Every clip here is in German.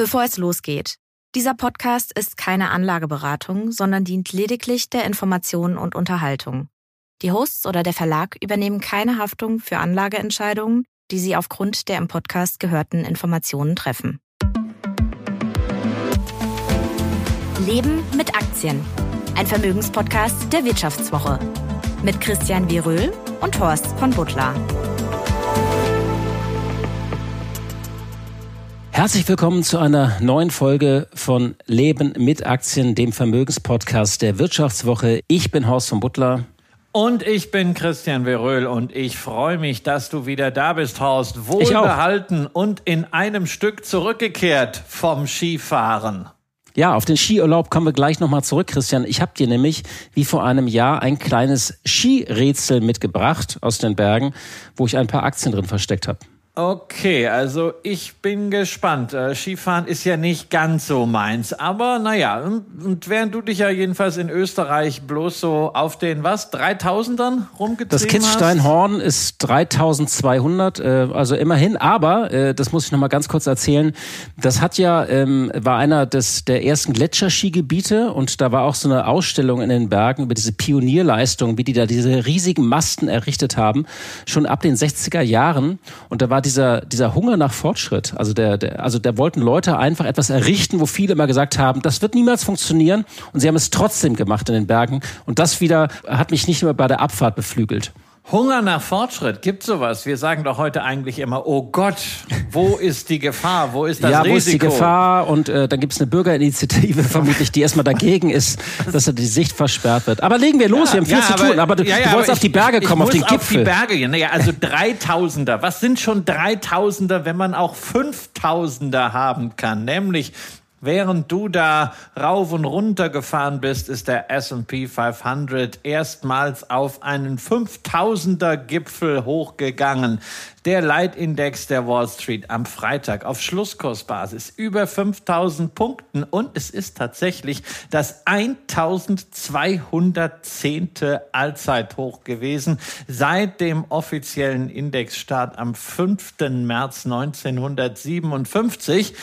Bevor es losgeht. Dieser Podcast ist keine Anlageberatung, sondern dient lediglich der Information und Unterhaltung. Die Hosts oder der Verlag übernehmen keine Haftung für Anlageentscheidungen, die sie aufgrund der im Podcast gehörten Informationen treffen. Leben mit Aktien. Ein Vermögenspodcast der Wirtschaftswoche. Mit Christian Wieröhl und Horst von Butler. Herzlich willkommen zu einer neuen Folge von Leben mit Aktien, dem Vermögenspodcast der Wirtschaftswoche. Ich bin Horst von Butler. Und ich bin Christian Veröhl und ich freue mich, dass du wieder da bist, Horst. Wohlbehalten und in einem Stück zurückgekehrt vom Skifahren. Ja, auf den Skiurlaub kommen wir gleich nochmal zurück, Christian. Ich habe dir nämlich wie vor einem Jahr ein kleines Skirätsel mitgebracht aus den Bergen, wo ich ein paar Aktien drin versteckt habe. Okay, also ich bin gespannt. Äh, Skifahren ist ja nicht ganz so meins, aber naja, und während du dich ja jedenfalls in Österreich bloß so auf den, was, 3000ern rumgetrieben Das Kitzsteinhorn ist 3200, äh, also immerhin, aber, äh, das muss ich nochmal ganz kurz erzählen, das hat ja, ähm, war einer des, der ersten Gletscherskigebiete und da war auch so eine Ausstellung in den Bergen über diese Pionierleistung, wie die da diese riesigen Masten errichtet haben, schon ab den 60er Jahren. Und da war dieser, dieser Hunger nach Fortschritt. Also der, der, also da wollten Leute einfach etwas errichten, wo viele immer gesagt haben, das wird niemals funktionieren. Und sie haben es trotzdem gemacht in den Bergen. Und das wieder hat mich nicht mehr bei der Abfahrt beflügelt. Hunger nach Fortschritt, gibt sowas? Wir sagen doch heute eigentlich immer, oh Gott, wo ist die Gefahr? Wo ist das ja, Risiko? wo ist die Gefahr? Und äh, dann gibt es eine Bürgerinitiative vermutlich, die erstmal dagegen ist, dass die Sicht versperrt wird. Aber legen wir los, ja, wir haben viel ja, zu aber, tun. Aber du, ja, du wolltest auf die Berge kommen, auf den Gipfel. auf die Berge gehen. Naja, also Dreitausender. Was sind schon Dreitausender, wenn man auch Fünftausender haben kann? Nämlich Während du da rauf und runter gefahren bist, ist der S&P 500 erstmals auf einen 5000er Gipfel hochgegangen. Der Leitindex der Wall Street am Freitag auf Schlusskursbasis über 5000 Punkten und es ist tatsächlich das 1210. Allzeithoch gewesen seit dem offiziellen Indexstart am 5. März 1957.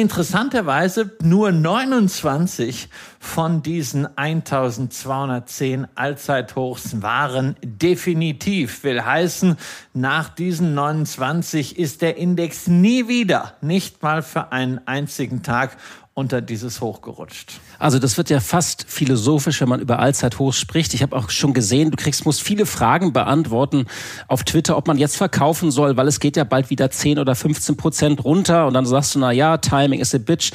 Interessanterweise nur 29 von diesen 1210 Allzeithochs waren definitiv. Will heißen, nach diesen 29 ist der Index nie wieder, nicht mal für einen einzigen Tag unter dieses Hoch gerutscht. Also das wird ja fast philosophisch, wenn man über Allzeithochs spricht. Ich habe auch schon gesehen, du kriegst musst viele Fragen beantworten auf Twitter, ob man jetzt verkaufen soll, weil es geht ja bald wieder 10 oder 15 Prozent runter und dann sagst du, na ja, Timing is a bitch,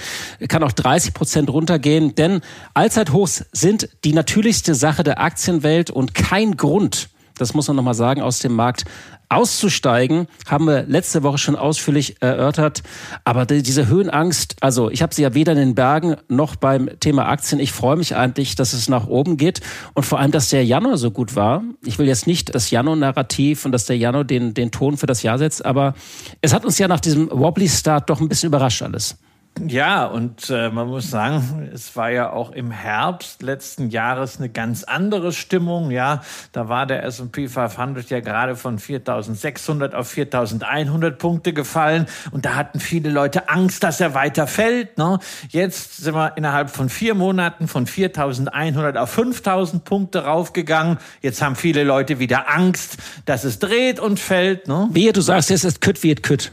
kann auch 30 Prozent runtergehen, denn Allzeithochs sind die natürlichste Sache der Aktienwelt und kein Grund, das muss man nochmal sagen, aus dem Markt auszusteigen, haben wir letzte Woche schon ausführlich erörtert. Aber diese Höhenangst, also ich habe sie ja weder in den Bergen noch beim Thema Aktien. Ich freue mich eigentlich, dass es nach oben geht und vor allem, dass der Januar so gut war. Ich will jetzt nicht das Januar-Narrativ und dass der Januar den, den Ton für das Jahr setzt, aber es hat uns ja nach diesem Wobbly Start doch ein bisschen überrascht alles. Ja, und äh, man muss sagen, es war ja auch im Herbst letzten Jahres eine ganz andere Stimmung. Ja, da war der S&P 500 ja gerade von 4.600 auf 4.100 Punkte gefallen und da hatten viele Leute Angst, dass er weiter fällt. Ne? Jetzt sind wir innerhalb von vier Monaten von 4.100 auf 5.000 Punkte raufgegangen. Jetzt haben viele Leute wieder Angst, dass es dreht und fällt. Ne? Wie du sagst, es ist kütt es kütt.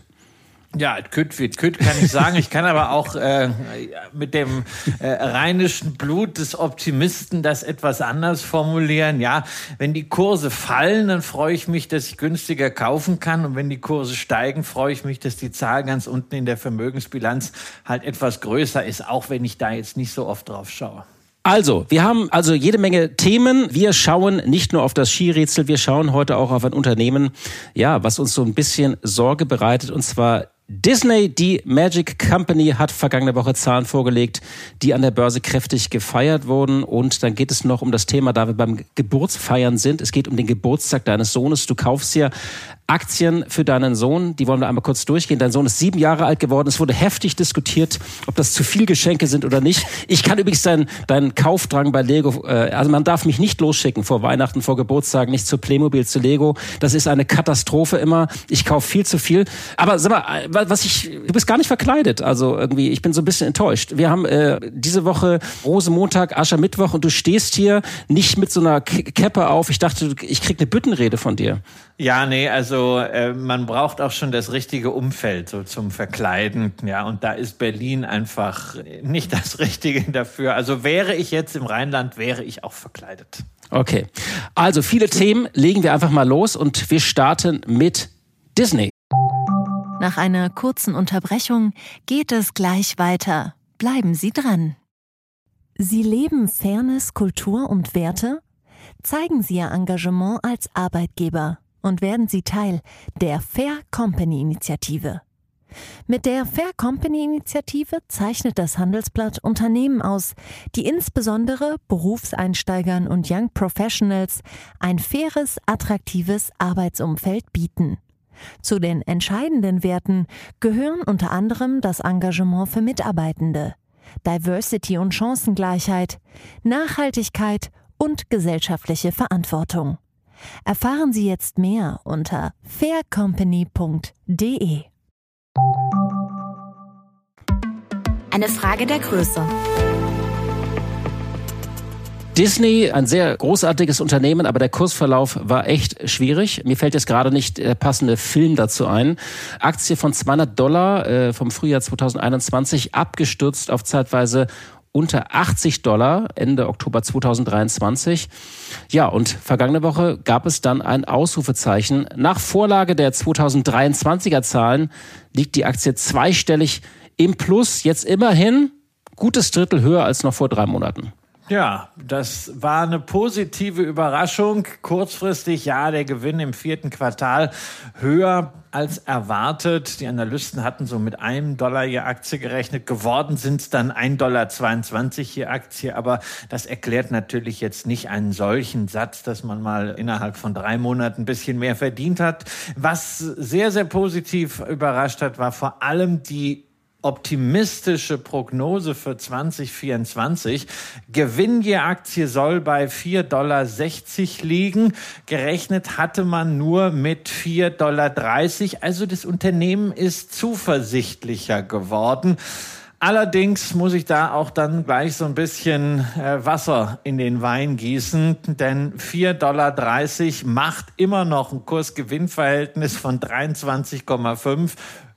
Ja, kütt wird kütt, kann ich sagen. Ich kann aber auch äh, mit dem äh, rheinischen Blut des Optimisten das etwas anders formulieren. Ja, wenn die Kurse fallen, dann freue ich mich, dass ich günstiger kaufen kann. Und wenn die Kurse steigen, freue ich mich, dass die Zahl ganz unten in der Vermögensbilanz halt etwas größer ist, auch wenn ich da jetzt nicht so oft drauf schaue. Also, wir haben also jede Menge Themen. Wir schauen nicht nur auf das Skirätsel, wir schauen heute auch auf ein Unternehmen, ja, was uns so ein bisschen Sorge bereitet, und zwar Disney, die Magic Company, hat vergangene Woche Zahlen vorgelegt, die an der Börse kräftig gefeiert wurden. Und dann geht es noch um das Thema, da wir beim Geburtsfeiern sind. Es geht um den Geburtstag deines Sohnes. Du kaufst ja Aktien für deinen Sohn, die wollen wir einmal kurz durchgehen. Dein Sohn ist sieben Jahre alt geworden. Es wurde heftig diskutiert, ob das zu viel Geschenke sind oder nicht. Ich kann übrigens deinen, deinen Kaufdrang bei Lego, äh, also man darf mich nicht losschicken vor Weihnachten, vor Geburtstag, nicht zu Playmobil, zu Lego. Das ist eine Katastrophe immer. Ich kaufe viel zu viel. Aber sag mal, was ich, du bist gar nicht verkleidet. Also irgendwie, ich bin so ein bisschen enttäuscht. Wir haben äh, diese Woche Rosemontag, Aschermittwoch und du stehst hier nicht mit so einer Keppe auf. Ich dachte, ich krieg eine Büttenrede von dir. Ja, nee, also äh, man braucht auch schon das richtige Umfeld so zum Verkleiden, ja, und da ist Berlin einfach nicht das Richtige dafür. Also wäre ich jetzt im Rheinland, wäre ich auch verkleidet. Okay, also viele Themen legen wir einfach mal los und wir starten mit Disney. Nach einer kurzen Unterbrechung geht es gleich weiter. Bleiben Sie dran. Sie leben Fairness, Kultur und Werte? Zeigen Sie Ihr Engagement als Arbeitgeber und werden Sie Teil der Fair Company Initiative. Mit der Fair Company Initiative zeichnet das Handelsblatt Unternehmen aus, die insbesondere Berufseinsteigern und Young Professionals ein faires, attraktives Arbeitsumfeld bieten. Zu den entscheidenden Werten gehören unter anderem das Engagement für Mitarbeitende, Diversity und Chancengleichheit, Nachhaltigkeit und gesellschaftliche Verantwortung. Erfahren Sie jetzt mehr unter faircompany.de. Eine Frage der Größe. Disney, ein sehr großartiges Unternehmen, aber der Kursverlauf war echt schwierig. Mir fällt jetzt gerade nicht der passende Film dazu ein. Aktie von 200 Dollar äh, vom Frühjahr 2021 abgestürzt auf zeitweise unter 80 Dollar Ende Oktober 2023. Ja, und vergangene Woche gab es dann ein Ausrufezeichen. Nach Vorlage der 2023er Zahlen liegt die Aktie zweistellig im Plus, jetzt immerhin gutes Drittel höher als noch vor drei Monaten. Ja, das war eine positive Überraschung. Kurzfristig, ja, der Gewinn im vierten Quartal höher als erwartet. Die Analysten hatten so mit einem Dollar je Aktie gerechnet. Geworden sind es dann 1,22 Dollar je Aktie. Aber das erklärt natürlich jetzt nicht einen solchen Satz, dass man mal innerhalb von drei Monaten ein bisschen mehr verdient hat. Was sehr, sehr positiv überrascht hat, war vor allem die optimistische Prognose für 2024. Gewinn je Aktie soll bei 4,60 Dollar liegen. Gerechnet hatte man nur mit 4,30 Dollar. Also das Unternehmen ist zuversichtlicher geworden. Allerdings muss ich da auch dann gleich so ein bisschen äh, Wasser in den Wein gießen, denn 4,30 Dollar macht immer noch ein Kursgewinnverhältnis von 23,5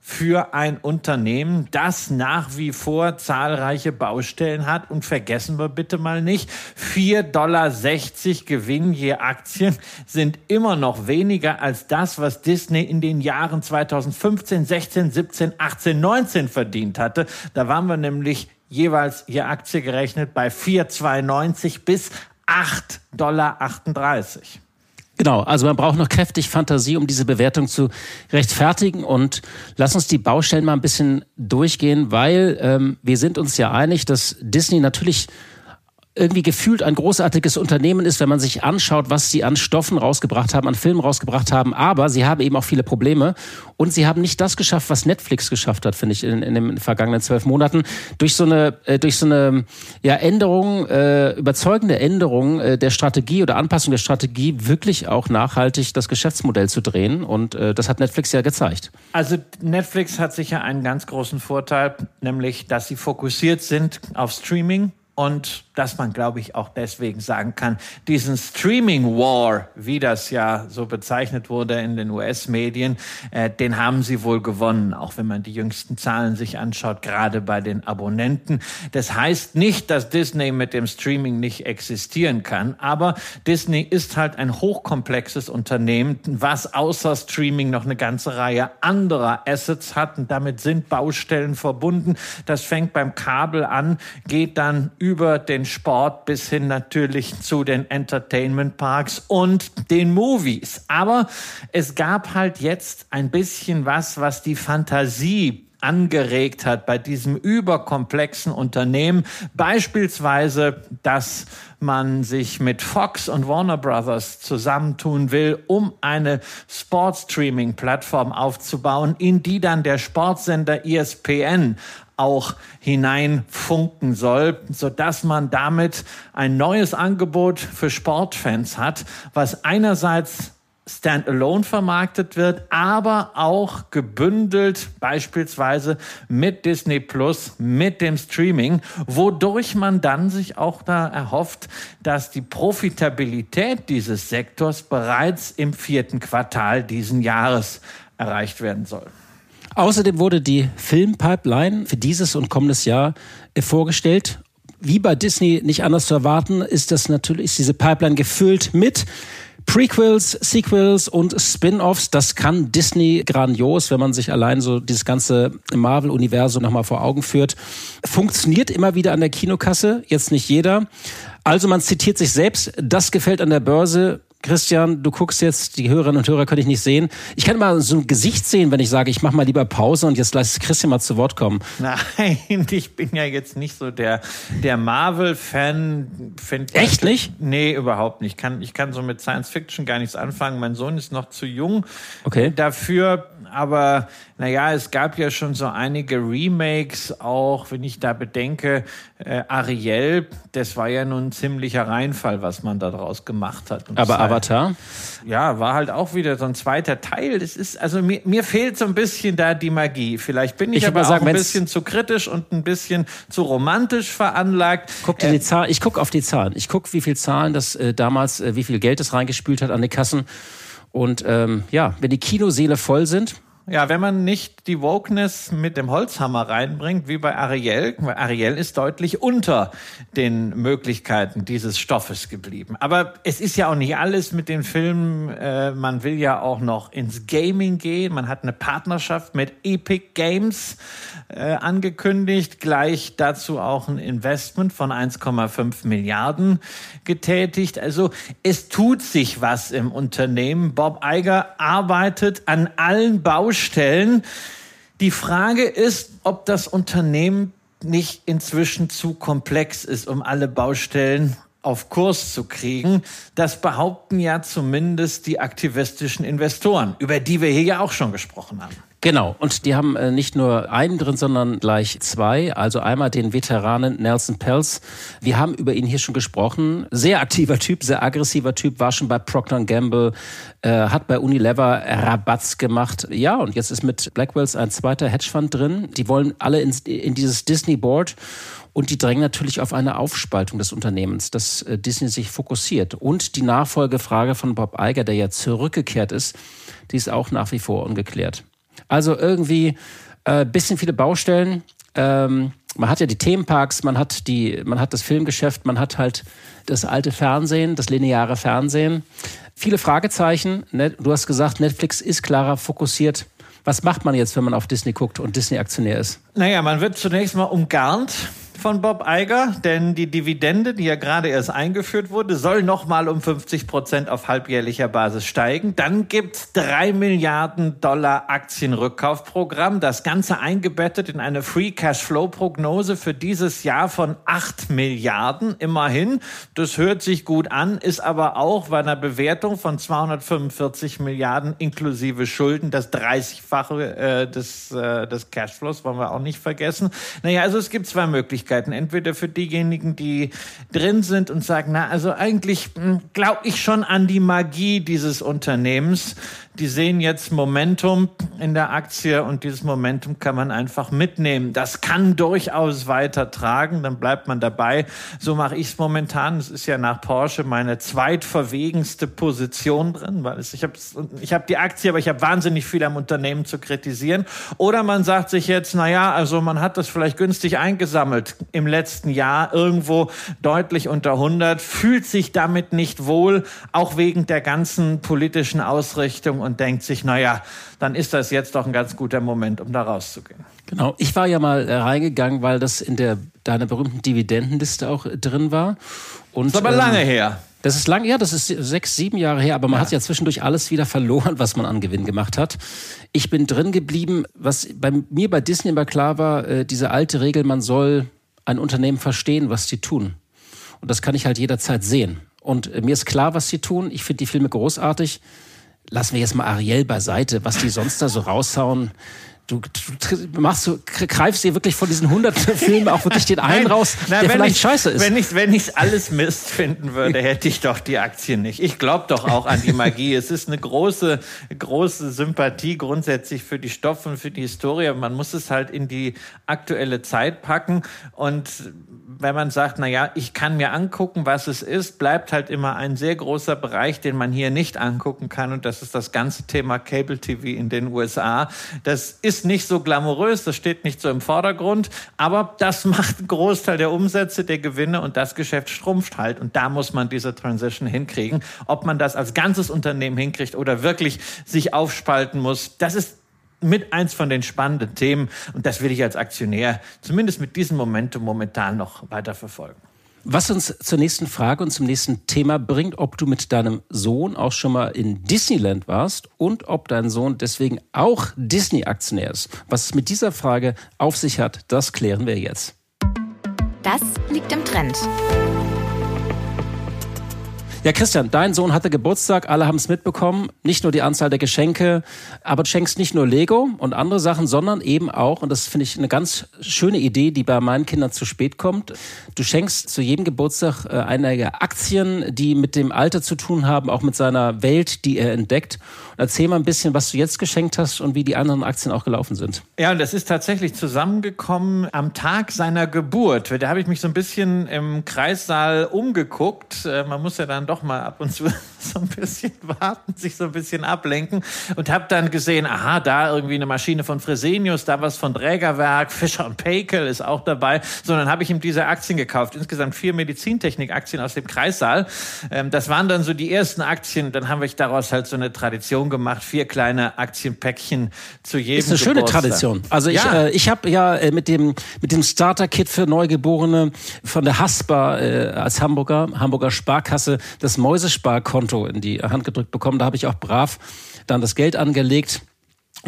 für ein Unternehmen, das nach wie vor zahlreiche Baustellen hat. Und vergessen wir bitte mal nicht, 4,60 Dollar Gewinn je Aktien sind immer noch weniger als das, was Disney in den Jahren 2015, 16, 17, 18, 19 verdient hatte. Da waren wir nämlich jeweils je Aktie gerechnet bei 4,92 bis 8,38 Dollar. Genau, also man braucht noch kräftig Fantasie, um diese Bewertung zu rechtfertigen. Und lass uns die Baustellen mal ein bisschen durchgehen, weil ähm, wir sind uns ja einig, dass Disney natürlich irgendwie gefühlt ein großartiges Unternehmen ist, wenn man sich anschaut, was sie an Stoffen rausgebracht haben, an Filmen rausgebracht haben. Aber sie haben eben auch viele Probleme und sie haben nicht das geschafft, was Netflix geschafft hat, finde ich, in, in den vergangenen zwölf Monaten. Durch so eine, äh, durch so eine ja, Änderung, äh, überzeugende Änderung äh, der Strategie oder Anpassung der Strategie wirklich auch nachhaltig das Geschäftsmodell zu drehen. Und äh, das hat Netflix ja gezeigt. Also Netflix hat sicher einen ganz großen Vorteil, nämlich, dass sie fokussiert sind auf Streaming und dass man, glaube ich, auch deswegen sagen kann, diesen Streaming War, wie das ja so bezeichnet wurde in den US-Medien, äh, den haben sie wohl gewonnen, auch wenn man die jüngsten Zahlen sich anschaut, gerade bei den Abonnenten. Das heißt nicht, dass Disney mit dem Streaming nicht existieren kann, aber Disney ist halt ein hochkomplexes Unternehmen, was außer Streaming noch eine ganze Reihe anderer Assets hat und damit sind Baustellen verbunden. Das fängt beim Kabel an, geht dann über den Sport bis hin natürlich zu den Entertainment Parks und den Movies. Aber es gab halt jetzt ein bisschen was, was die Fantasie angeregt hat bei diesem überkomplexen Unternehmen. Beispielsweise, dass man sich mit Fox und Warner Brothers zusammentun will, um eine Sportstreaming-Plattform aufzubauen, in die dann der Sportsender ESPN auch hineinfunken soll, so dass man damit ein neues Angebot für Sportfans hat, was einerseits standalone vermarktet wird, aber auch gebündelt beispielsweise mit Disney Plus, mit dem Streaming, wodurch man dann sich auch da erhofft, dass die Profitabilität dieses Sektors bereits im vierten Quartal diesen Jahres erreicht werden soll. Außerdem wurde die Filmpipeline für dieses und kommendes Jahr äh, vorgestellt. Wie bei Disney nicht anders zu erwarten, ist das natürlich, ist diese Pipeline gefüllt mit Prequels, Sequels und Spin-offs, das kann Disney grandios, wenn man sich allein so dieses ganze Marvel-Universum nochmal vor Augen führt. Funktioniert immer wieder an der Kinokasse, jetzt nicht jeder. Also man zitiert sich selbst, das gefällt an der Börse, Christian, du guckst jetzt, die Hörerinnen und Hörer könnte ich nicht sehen. Ich kann mal so ein Gesicht sehen, wenn ich sage, ich mache mal lieber Pause und jetzt lass Christian mal zu Wort kommen. Nein, ich bin ja jetzt nicht so der, der Marvel-Fan. Echt nicht? Nee, überhaupt nicht. Ich kann, ich kann so mit Science Fiction gar nichts anfangen. Mein Sohn ist noch zu jung okay. dafür. Aber naja, es gab ja schon so einige Remakes, auch wenn ich da bedenke, äh, Ariel, das war ja nun ein ziemlicher Reinfall, was man da draus gemacht hat. Und aber Avatar? Ja, war halt auch wieder so ein zweiter Teil. Das ist, also mir, mir fehlt so ein bisschen da die Magie. Vielleicht bin ich, ich aber auch sagen, ein bisschen zu kritisch und ein bisschen zu romantisch veranlagt. Guck dir äh, die Zahlen, ich guck auf die Zahlen. Ich guck, wie viel Zahlen das äh, damals, äh, wie viel Geld das reingespült hat an die Kassen. Und ähm, ja, wenn die Kinoseele voll sind, ja, wenn man nicht die Wokeness mit dem Holzhammer reinbringt, wie bei Ariel, weil Ariel ist deutlich unter den Möglichkeiten dieses Stoffes geblieben. Aber es ist ja auch nicht alles mit den Filmen. Äh, man will ja auch noch ins Gaming gehen. Man hat eine Partnerschaft mit Epic Games äh, angekündigt, gleich dazu auch ein Investment von 1,5 Milliarden getätigt. Also es tut sich was im Unternehmen. Bob Iger arbeitet an allen Baustellen. Die Frage ist, ob das Unternehmen nicht inzwischen zu komplex ist, um alle Baustellen auf Kurs zu kriegen. Das behaupten ja zumindest die aktivistischen Investoren, über die wir hier ja auch schon gesprochen haben. Genau, und die haben äh, nicht nur einen drin, sondern gleich zwei. Also einmal den Veteranen Nelson Pelz. Wir haben über ihn hier schon gesprochen. Sehr aktiver Typ, sehr aggressiver Typ, war schon bei Procter Gamble, äh, hat bei Unilever Rabatz gemacht. Ja, und jetzt ist mit Blackwells ein zweiter Hedgefonds drin. Die wollen alle in, in dieses Disney Board. Und die drängen natürlich auf eine Aufspaltung des Unternehmens, dass äh, Disney sich fokussiert. Und die Nachfolgefrage von Bob Iger, der ja zurückgekehrt ist, die ist auch nach wie vor ungeklärt. Also irgendwie äh, bisschen viele Baustellen. Ähm, man hat ja die Themenparks, man hat die, man hat das Filmgeschäft, man hat halt das alte Fernsehen, das lineare Fernsehen. Viele Fragezeichen. Du hast gesagt, Netflix ist klarer fokussiert. Was macht man jetzt, wenn man auf Disney guckt und Disney-Aktionär ist? Naja, man wird zunächst mal umgarnt von Bob Iger, denn die Dividende, die ja gerade erst eingeführt wurde, soll nochmal um 50 Prozent auf halbjährlicher Basis steigen. Dann gibt's drei Milliarden Dollar Aktienrückkaufprogramm. Das Ganze eingebettet in eine Free Cashflow Prognose für dieses Jahr von acht Milliarden. Immerhin. Das hört sich gut an, ist aber auch bei einer Bewertung von 245 Milliarden inklusive Schulden das 30-fache äh, des, äh, des Cashflows, wollen wir auch nicht vergessen. Naja, also es gibt zwei Möglichkeiten. Möglichkeiten. Entweder für diejenigen, die drin sind und sagen, na, also eigentlich hm, glaube ich schon an die Magie dieses Unternehmens die sehen jetzt Momentum in der Aktie und dieses Momentum kann man einfach mitnehmen. Das kann durchaus weiter tragen, dann bleibt man dabei. So mache ich es momentan. Es ist ja nach Porsche meine zweitverwegenste Position drin, weil ich habe ich hab die Aktie, aber ich habe wahnsinnig viel am Unternehmen zu kritisieren. Oder man sagt sich jetzt, na ja, also man hat das vielleicht günstig eingesammelt im letzten Jahr irgendwo deutlich unter 100, fühlt sich damit nicht wohl, auch wegen der ganzen politischen Ausrichtung und denkt sich, naja, dann ist das jetzt doch ein ganz guter Moment, um da rauszugehen. Genau, ich war ja mal äh, reingegangen, weil das in der deiner berühmten Dividendenliste auch äh, drin war. Und, das ist aber ähm, lange her. Das ist lang, ja, das ist sechs, sieben Jahre her, aber man ja. hat ja zwischendurch alles wieder verloren, was man an Gewinn gemacht hat. Ich bin drin geblieben, was bei mir bei Disney immer klar war, äh, diese alte Regel, man soll ein Unternehmen verstehen, was sie tun. Und das kann ich halt jederzeit sehen. Und äh, mir ist klar, was sie tun. Ich finde die Filme großartig. Lassen wir jetzt mal Ariel beiseite, was die sonst da so raushauen. Du, du machst du greifst dir wirklich von diesen hunderten Filmen auch wirklich den einen raus, nein, der vielleicht ich, scheiße ist. Wenn ich wenn ich alles Mist finden würde, hätte ich doch die Aktien nicht. Ich glaube doch auch an die Magie. es ist eine große große Sympathie grundsätzlich für die Stoffe und für die Historie. Man muss es halt in die aktuelle Zeit packen und wenn man sagt, na ja, ich kann mir angucken, was es ist, bleibt halt immer ein sehr großer Bereich, den man hier nicht angucken kann. Und das ist das ganze Thema Cable TV in den USA. Das ist nicht so glamourös, das steht nicht so im Vordergrund, aber das macht einen Großteil der Umsätze, der Gewinne und das Geschäft schrumpft halt. Und da muss man diese Transition hinkriegen. Ob man das als ganzes Unternehmen hinkriegt oder wirklich sich aufspalten muss, das ist mit eins von den spannenden Themen und das will ich als Aktionär zumindest mit diesem Momentum momentan noch weiter verfolgen. Was uns zur nächsten Frage und zum nächsten Thema bringt, ob du mit deinem Sohn auch schon mal in Disneyland warst und ob dein Sohn deswegen auch Disney-Aktionär ist. Was es mit dieser Frage auf sich hat, das klären wir jetzt. Das liegt im Trend. Ja, Christian, dein Sohn hatte Geburtstag, alle haben es mitbekommen. Nicht nur die Anzahl der Geschenke, aber du schenkst nicht nur Lego und andere Sachen, sondern eben auch, und das finde ich eine ganz schöne Idee, die bei meinen Kindern zu spät kommt, du schenkst zu jedem Geburtstag äh, einige Aktien, die mit dem Alter zu tun haben, auch mit seiner Welt, die er entdeckt. Und erzähl mal ein bisschen, was du jetzt geschenkt hast und wie die anderen Aktien auch gelaufen sind. Ja, und das ist tatsächlich zusammengekommen am Tag seiner Geburt. Da habe ich mich so ein bisschen im Kreissaal umgeguckt. Äh, man muss ja dann doch mal ab und zu so ein bisschen warten, sich so ein bisschen ablenken und habe dann gesehen, aha, da irgendwie eine Maschine von Fresenius, da was von Trägerwerk, Fischer und Paykel ist auch dabei. So, dann habe ich ihm diese Aktien gekauft, insgesamt vier Medizintechnik-Aktien aus dem Kreissaal. Ähm, das waren dann so die ersten Aktien. Dann haben wir daraus halt so eine Tradition gemacht, vier kleine Aktienpäckchen zu jedem. Ist eine Geburtstag. schöne Tradition. Also ich, ja. äh, ich habe ja äh, mit dem mit dem Starter-Kit für Neugeborene von der Haspa äh, als Hamburger Hamburger Sparkasse das Mäusesparkonto in die Hand gedrückt bekommen. Da habe ich auch brav dann das Geld angelegt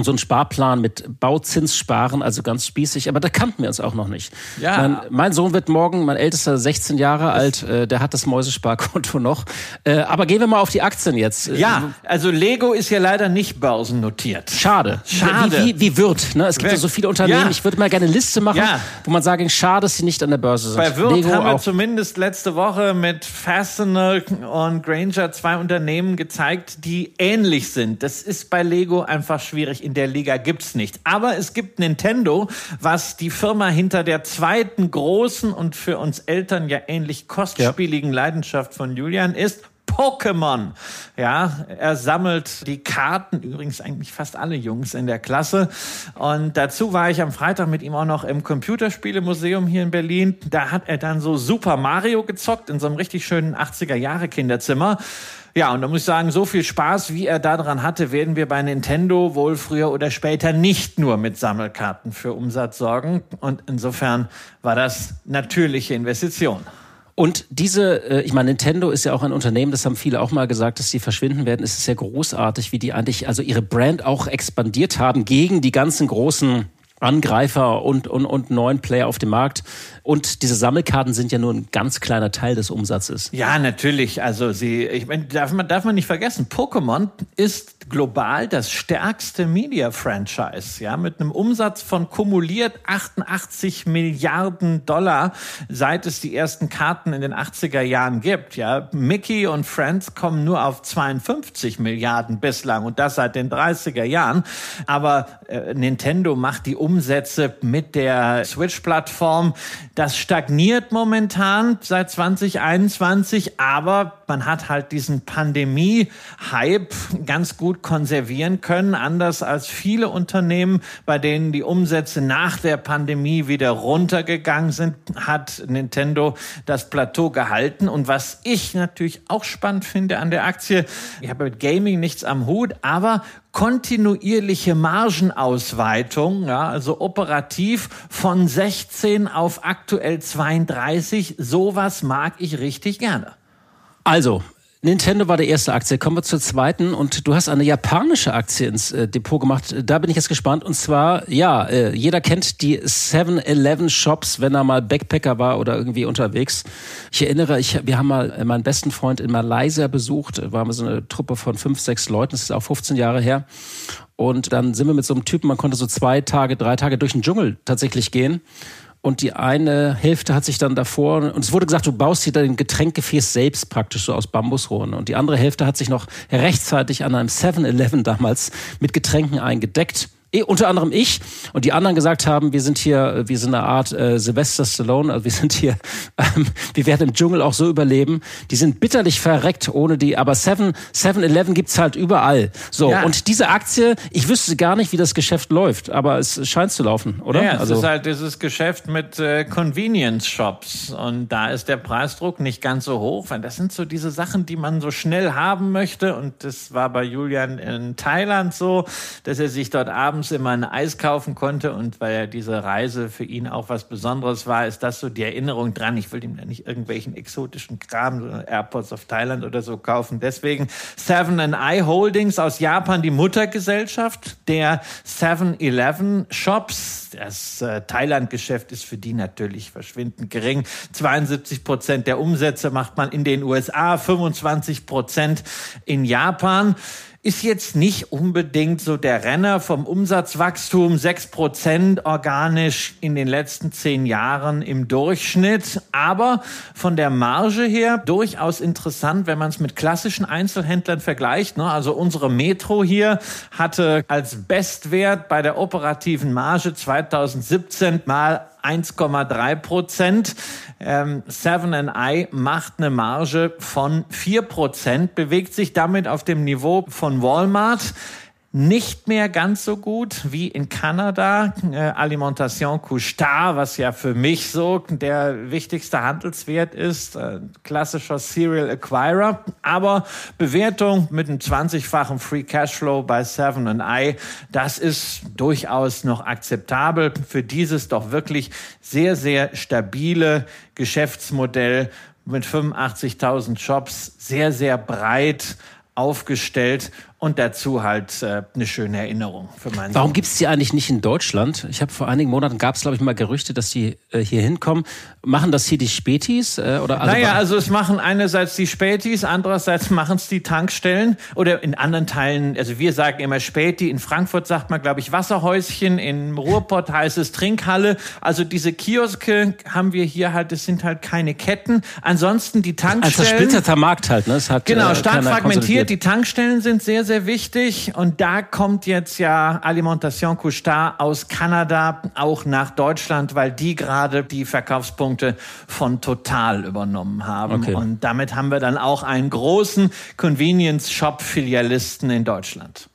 so ein Sparplan mit Bauzins sparen, also ganz spießig, aber da kannten wir uns auch noch nicht. Ja. Mein, mein Sohn wird morgen, mein ältester 16 Jahre alt, äh, der hat das Mäusesparkonto noch. Äh, aber gehen wir mal auf die Aktien jetzt. Ja, also Lego ist ja leider nicht börsennotiert. Schade. Schade. Wie, wie, wie wird, ne? Es gibt ja so viele Unternehmen, ja. ich würde mal gerne eine Liste machen, ja. wo man sagen, schade, dass sie nicht an der Börse sind. Bei Wirt Lego haben wir auch. zumindest letzte Woche mit Fastener und Granger zwei Unternehmen gezeigt, die ähnlich sind. Das ist bei Lego einfach schwierig in der Liga gibt's nicht. Aber es gibt Nintendo, was die Firma hinter der zweiten großen und für uns Eltern ja ähnlich kostspieligen ja. Leidenschaft von Julian ist. Pokémon. Ja, er sammelt die Karten, übrigens eigentlich fast alle Jungs in der Klasse. Und dazu war ich am Freitag mit ihm auch noch im Computerspielemuseum hier in Berlin. Da hat er dann so Super Mario gezockt in so einem richtig schönen 80er Jahre Kinderzimmer. Ja, und da muss ich sagen, so viel Spaß, wie er daran hatte, werden wir bei Nintendo wohl früher oder später nicht nur mit Sammelkarten für Umsatz sorgen. Und insofern war das natürliche Investition. Und diese, äh, ich meine, Nintendo ist ja auch ein Unternehmen, das haben viele auch mal gesagt, dass sie verschwinden werden. Es ist ja großartig, wie die eigentlich, also ihre Brand auch expandiert haben gegen die ganzen großen Angreifer und, und, und neuen Player auf dem Markt. Und diese Sammelkarten sind ja nur ein ganz kleiner Teil des Umsatzes. Ja, natürlich. Also sie, ich meine, darf man, darf man nicht vergessen, Pokémon ist global das stärkste Media-Franchise, ja, mit einem Umsatz von kumuliert 88 Milliarden Dollar, seit es die ersten Karten in den 80er Jahren gibt, ja. Mickey und Friends kommen nur auf 52 Milliarden bislang und das seit den 30er Jahren. Aber äh, Nintendo macht die Umsätze mit der Switch-Plattform. Das stagniert momentan seit 2021, aber man hat halt diesen Pandemie-Hype ganz gut konservieren können, anders als viele Unternehmen, bei denen die Umsätze nach der Pandemie wieder runtergegangen sind, hat Nintendo das Plateau gehalten. Und was ich natürlich auch spannend finde an der Aktie, ich habe mit Gaming nichts am Hut, aber kontinuierliche Margenausweitung, ja, also operativ von 16 auf aktuell 32, sowas mag ich richtig gerne. Also, Nintendo war der erste Aktie. Kommen wir zur zweiten. Und du hast eine japanische Aktie ins äh, Depot gemacht. Da bin ich jetzt gespannt. Und zwar, ja, äh, jeder kennt die 7-Eleven-Shops, wenn er mal Backpacker war oder irgendwie unterwegs. Ich erinnere, ich, wir haben mal äh, meinen besten Freund in Malaysia besucht. Waren wir so eine Truppe von fünf, sechs Leuten. Das ist auch 15 Jahre her. Und dann sind wir mit so einem Typen, man konnte so zwei Tage, drei Tage durch den Dschungel tatsächlich gehen und die eine Hälfte hat sich dann davor, und es wurde gesagt, du baust dir dein Getränkgefäß selbst praktisch so aus Bambusrohren. Und die andere Hälfte hat sich noch rechtzeitig an einem 7-Eleven damals mit Getränken eingedeckt unter anderem ich und die anderen gesagt haben, wir sind hier, wir sind eine Art äh, Sylvester Stallone, also wir sind hier, ähm, wir werden im Dschungel auch so überleben. Die sind bitterlich verreckt ohne die, aber 7, 7-Eleven gibt's halt überall. So, ja. und diese Aktie, ich wüsste gar nicht, wie das Geschäft läuft, aber es scheint zu laufen, oder? Ja, es also, ist halt dieses Geschäft mit äh, Convenience-Shops und da ist der Preisdruck nicht ganz so hoch, weil das sind so diese Sachen, die man so schnell haben möchte und das war bei Julian in Thailand so, dass er sich dort abends abends immer ein Eis kaufen konnte und weil ja diese Reise für ihn auch was Besonderes war, ist das so die Erinnerung dran. Ich will ihm da nicht irgendwelchen exotischen Kram, Airports of Thailand oder so kaufen. Deswegen Seven and I Holdings aus Japan, die Muttergesellschaft der 7-Eleven Shops. Das äh, Thailand-Geschäft ist für die natürlich verschwindend gering. 72 Prozent der Umsätze macht man in den USA, 25 Prozent in Japan ist jetzt nicht unbedingt so der Renner vom Umsatzwachstum, sechs Prozent organisch in den letzten zehn Jahren im Durchschnitt, aber von der Marge her durchaus interessant, wenn man es mit klassischen Einzelhändlern vergleicht. Ne? Also unsere Metro hier hatte als Bestwert bei der operativen Marge 2017 mal 1,3 Prozent. Ähm, Seven and I macht eine Marge von 4 Prozent, bewegt sich damit auf dem Niveau von Walmart nicht mehr ganz so gut wie in Kanada. Äh, Alimentation Couche-Tard, was ja für mich so der wichtigste Handelswert ist, äh, klassischer Serial Acquirer. Aber Bewertung mit einem 20-fachen Free Cashflow bei Seven and I, das ist durchaus noch akzeptabel für dieses doch wirklich sehr, sehr stabile Geschäftsmodell mit 85.000 Shops, sehr, sehr breit aufgestellt und dazu halt äh, eine schöne Erinnerung für meinen Warum gibt es die eigentlich nicht in Deutschland? Ich habe vor einigen Monaten gab es glaube ich mal Gerüchte, dass die äh, hier hinkommen. Machen das hier die Spätis äh, oder? Also naja, also es machen einerseits die Spätis, andererseits machen es die Tankstellen oder in anderen Teilen. Also wir sagen immer Späti. In Frankfurt sagt man glaube ich Wasserhäuschen. In Ruhrpott heißt es Trinkhalle. Also diese Kioske haben wir hier halt. Das sind halt keine Ketten. Ansonsten die Tankstellen. Ein zersplitterter Markt halt. Ne? Es hat, genau, äh, stark fragmentiert. Die Tankstellen sind sehr sehr wichtig. Und da kommt jetzt ja Alimentation Couche aus Kanada auch nach Deutschland, weil die gerade die Verkaufspunkte von Total übernommen haben. Okay. Und damit haben wir dann auch einen großen Convenience-Shop-Filialisten in Deutschland.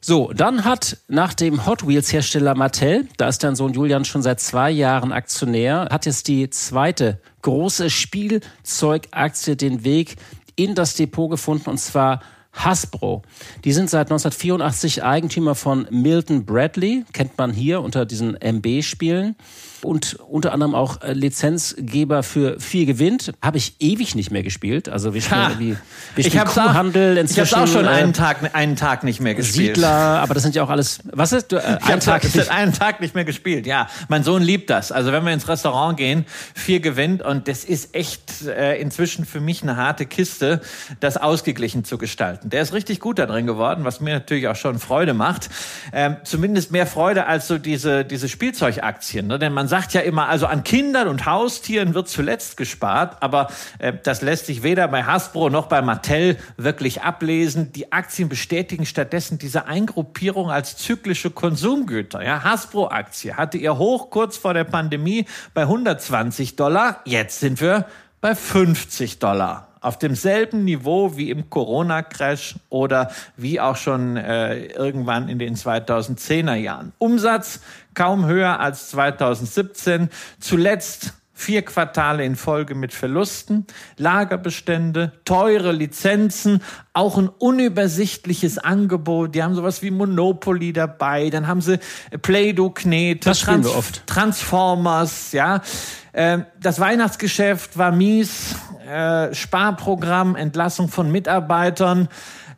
So, dann hat nach dem Hot Wheels Hersteller Mattel, da ist dein Sohn Julian schon seit zwei Jahren Aktionär, hat jetzt die zweite große Spielzeugaktie den Weg in das Depot gefunden und zwar Hasbro. Die sind seit 1984 Eigentümer von Milton Bradley, kennt man hier unter diesen MB-Spielen und unter anderem auch äh, Lizenzgeber für viel gewinnt. Habe ich ewig nicht mehr gespielt. Also wir spielen, ha, wir, spielen ich Kuhhandel inzwischen. Ich habe auch schon einen äh, Tag, einen Tag nicht mehr gespielt. Siedler, aber das sind ja auch alles. Was ist? Du, äh, einen Tag, nicht, einen Tag nicht mehr gespielt. Ja, mein Sohn liebt das. Also wenn wir ins Restaurant gehen, viel gewinnt und das ist echt äh, inzwischen für mich eine harte Kiste, das ausgeglichen zu gestalten. Der ist richtig gut da drin geworden, was mir natürlich auch schon Freude macht. Ähm, zumindest mehr Freude als so diese diese Spielzeugaktien, ne? denn man sagt ja immer, also an Kindern und Haustieren wird zuletzt gespart, aber äh, das lässt sich weder bei Hasbro noch bei Mattel wirklich ablesen. Die Aktien bestätigen stattdessen diese Eingruppierung als zyklische Konsumgüter. Ja, Hasbro-Aktie hatte ihr Hoch kurz vor der Pandemie bei 120 Dollar. Jetzt sind wir bei 50 Dollar auf demselben Niveau wie im Corona-Crash oder wie auch schon äh, irgendwann in den 2010er Jahren. Umsatz kaum höher als 2017. Zuletzt vier Quartale in Folge mit Verlusten, Lagerbestände, teure Lizenzen, auch ein unübersichtliches Angebot. Die haben sowas wie Monopoly dabei, dann haben sie Play-Doh-Knete, Trans Transformers, ja. Ähm, das Weihnachtsgeschäft war mies. äh, Sparprogramm, Entlassung von Mitarbeitern.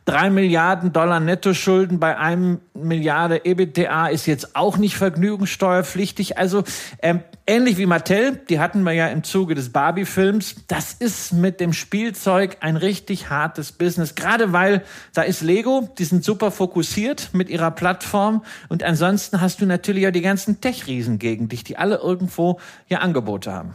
Drei Milliarden Dollar Nettoschulden bei einem Milliarde EBITDA ist jetzt auch nicht vergnügungssteuerpflichtig. Also ähm, ähnlich wie Mattel, die hatten wir ja im Zuge des Barbie-Films. Das ist mit dem Spielzeug ein richtig hartes Business. Gerade weil da ist Lego, die sind super fokussiert mit ihrer Plattform. Und ansonsten hast du natürlich ja die ganzen Tech-Riesen gegen dich, die alle irgendwo ja Angebote haben.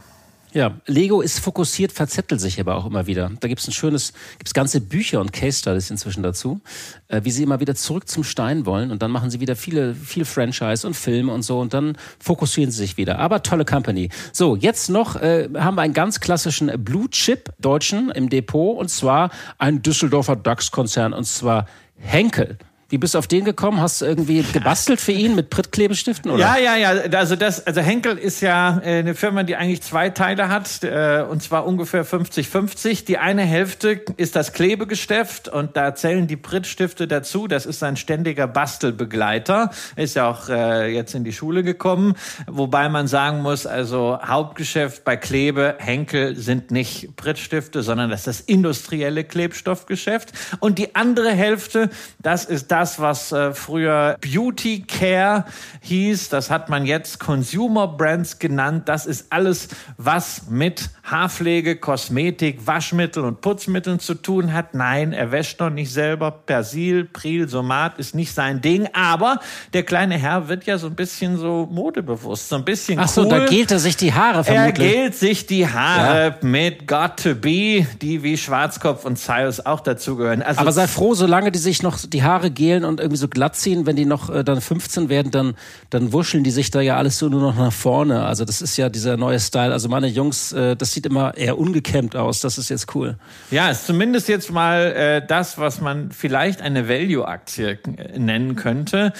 Ja, Lego ist fokussiert, verzettelt sich aber auch immer wieder. Da gibt es ein schönes, gibt es ganze Bücher und Case Studies inzwischen dazu, äh, wie sie immer wieder zurück zum Stein wollen und dann machen sie wieder viele, viel Franchise und Filme und so und dann fokussieren sie sich wieder. Aber tolle Company. So, jetzt noch äh, haben wir einen ganz klassischen Blue Chip Deutschen im Depot und zwar ein Düsseldorfer DAX-Konzern und zwar Henkel. Wie bist du auf den gekommen? Hast du irgendwie gebastelt für ihn mit Prittklebestiften? Oder? Ja, ja, ja. Also das, also Henkel ist ja äh, eine Firma, die eigentlich zwei Teile hat, äh, und zwar ungefähr 50-50. Die eine Hälfte ist das Klebegeschäft und da zählen die Prittstifte dazu. Das ist ein ständiger Bastelbegleiter. Ist ja auch äh, jetzt in die Schule gekommen. Wobei man sagen muss, also Hauptgeschäft bei Klebe, Henkel sind nicht Prittstifte, sondern das ist das industrielle Klebstoffgeschäft. Und die andere Hälfte, das ist das, das, was äh, früher Beauty Care hieß. Das hat man jetzt Consumer Brands genannt. Das ist alles, was mit Haarpflege, Kosmetik, Waschmittel und Putzmitteln zu tun hat. Nein, er wäscht noch nicht selber. Persil, Pril, Somat ist nicht sein Ding. Aber der kleine Herr wird ja so ein bisschen so modebewusst, so ein bisschen Ach so, cool. da gilt er sich die Haare vermutlich. Er gilt sich die Haare ja. mit Got to Be, die wie Schwarzkopf und Cyrus auch dazugehören. Also Aber sei froh, solange die sich noch die Haare gelen und irgendwie so glatt ziehen, wenn die noch äh, dann 15 werden, dann, dann wuscheln die sich da ja alles so nur noch nach vorne. Also das ist ja dieser neue Style. Also meine Jungs, äh, das sieht immer eher ungekämmt aus. Das ist jetzt cool. Ja, ist zumindest jetzt mal äh, das, was man vielleicht eine Value-Aktie äh, nennen könnte.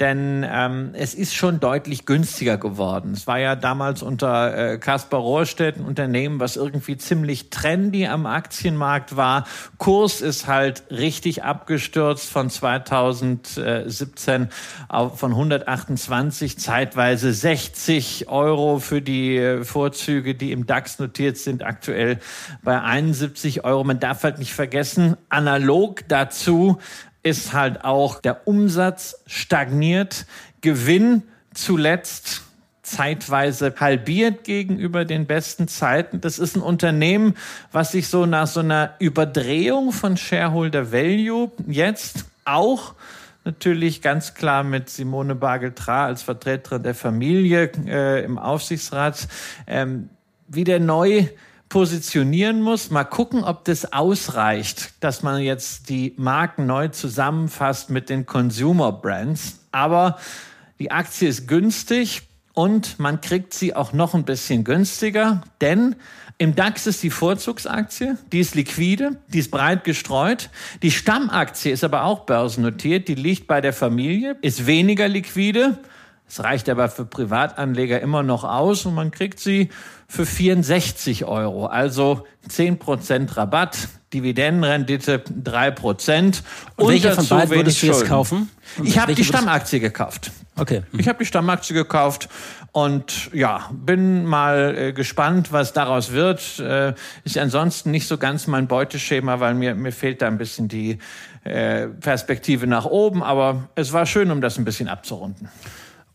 Denn ähm, es ist schon deutlich günstiger geworden. Es war ja damals unter äh, Kaspar Rohrstedt ein Unternehmen, was irgendwie ziemlich trendy am Aktienmarkt war. Kurs ist halt richtig abgestürzt von 2000 2017 von 128 zeitweise 60 Euro für die äh, Vorzüge, die im DAX notiert sind, aktuell bei 71 Euro. Man darf halt nicht vergessen, analog dazu ist halt auch der Umsatz stagniert, Gewinn zuletzt zeitweise halbiert gegenüber den besten Zeiten. Das ist ein Unternehmen, was sich so nach so einer Überdrehung von Shareholder Value jetzt auch natürlich ganz klar mit Simone Bargeltra als Vertreterin der Familie äh, im Aufsichtsrat ähm, wieder neu positionieren muss. Mal gucken, ob das ausreicht, dass man jetzt die Marken neu zusammenfasst mit den Consumer Brands. Aber die Aktie ist günstig und man kriegt sie auch noch ein bisschen günstiger, denn im DAX ist die Vorzugsaktie, die ist liquide, die ist breit gestreut. Die Stammaktie ist aber auch börsennotiert, die liegt bei der Familie, ist weniger liquide. Es reicht aber für Privatanleger immer noch aus und man kriegt sie für 64 Euro. Also 10% Rabatt, Dividendenrendite 3%. Und welche von beiden würdest du jetzt kaufen? Ich habe die Stammaktie gekauft. Okay. Ich habe die Stammaktie gekauft und ja, bin mal äh, gespannt, was daraus wird. Äh, ist ansonsten nicht so ganz mein Beuteschema, weil mir, mir fehlt da ein bisschen die äh, Perspektive nach oben. Aber es war schön, um das ein bisschen abzurunden.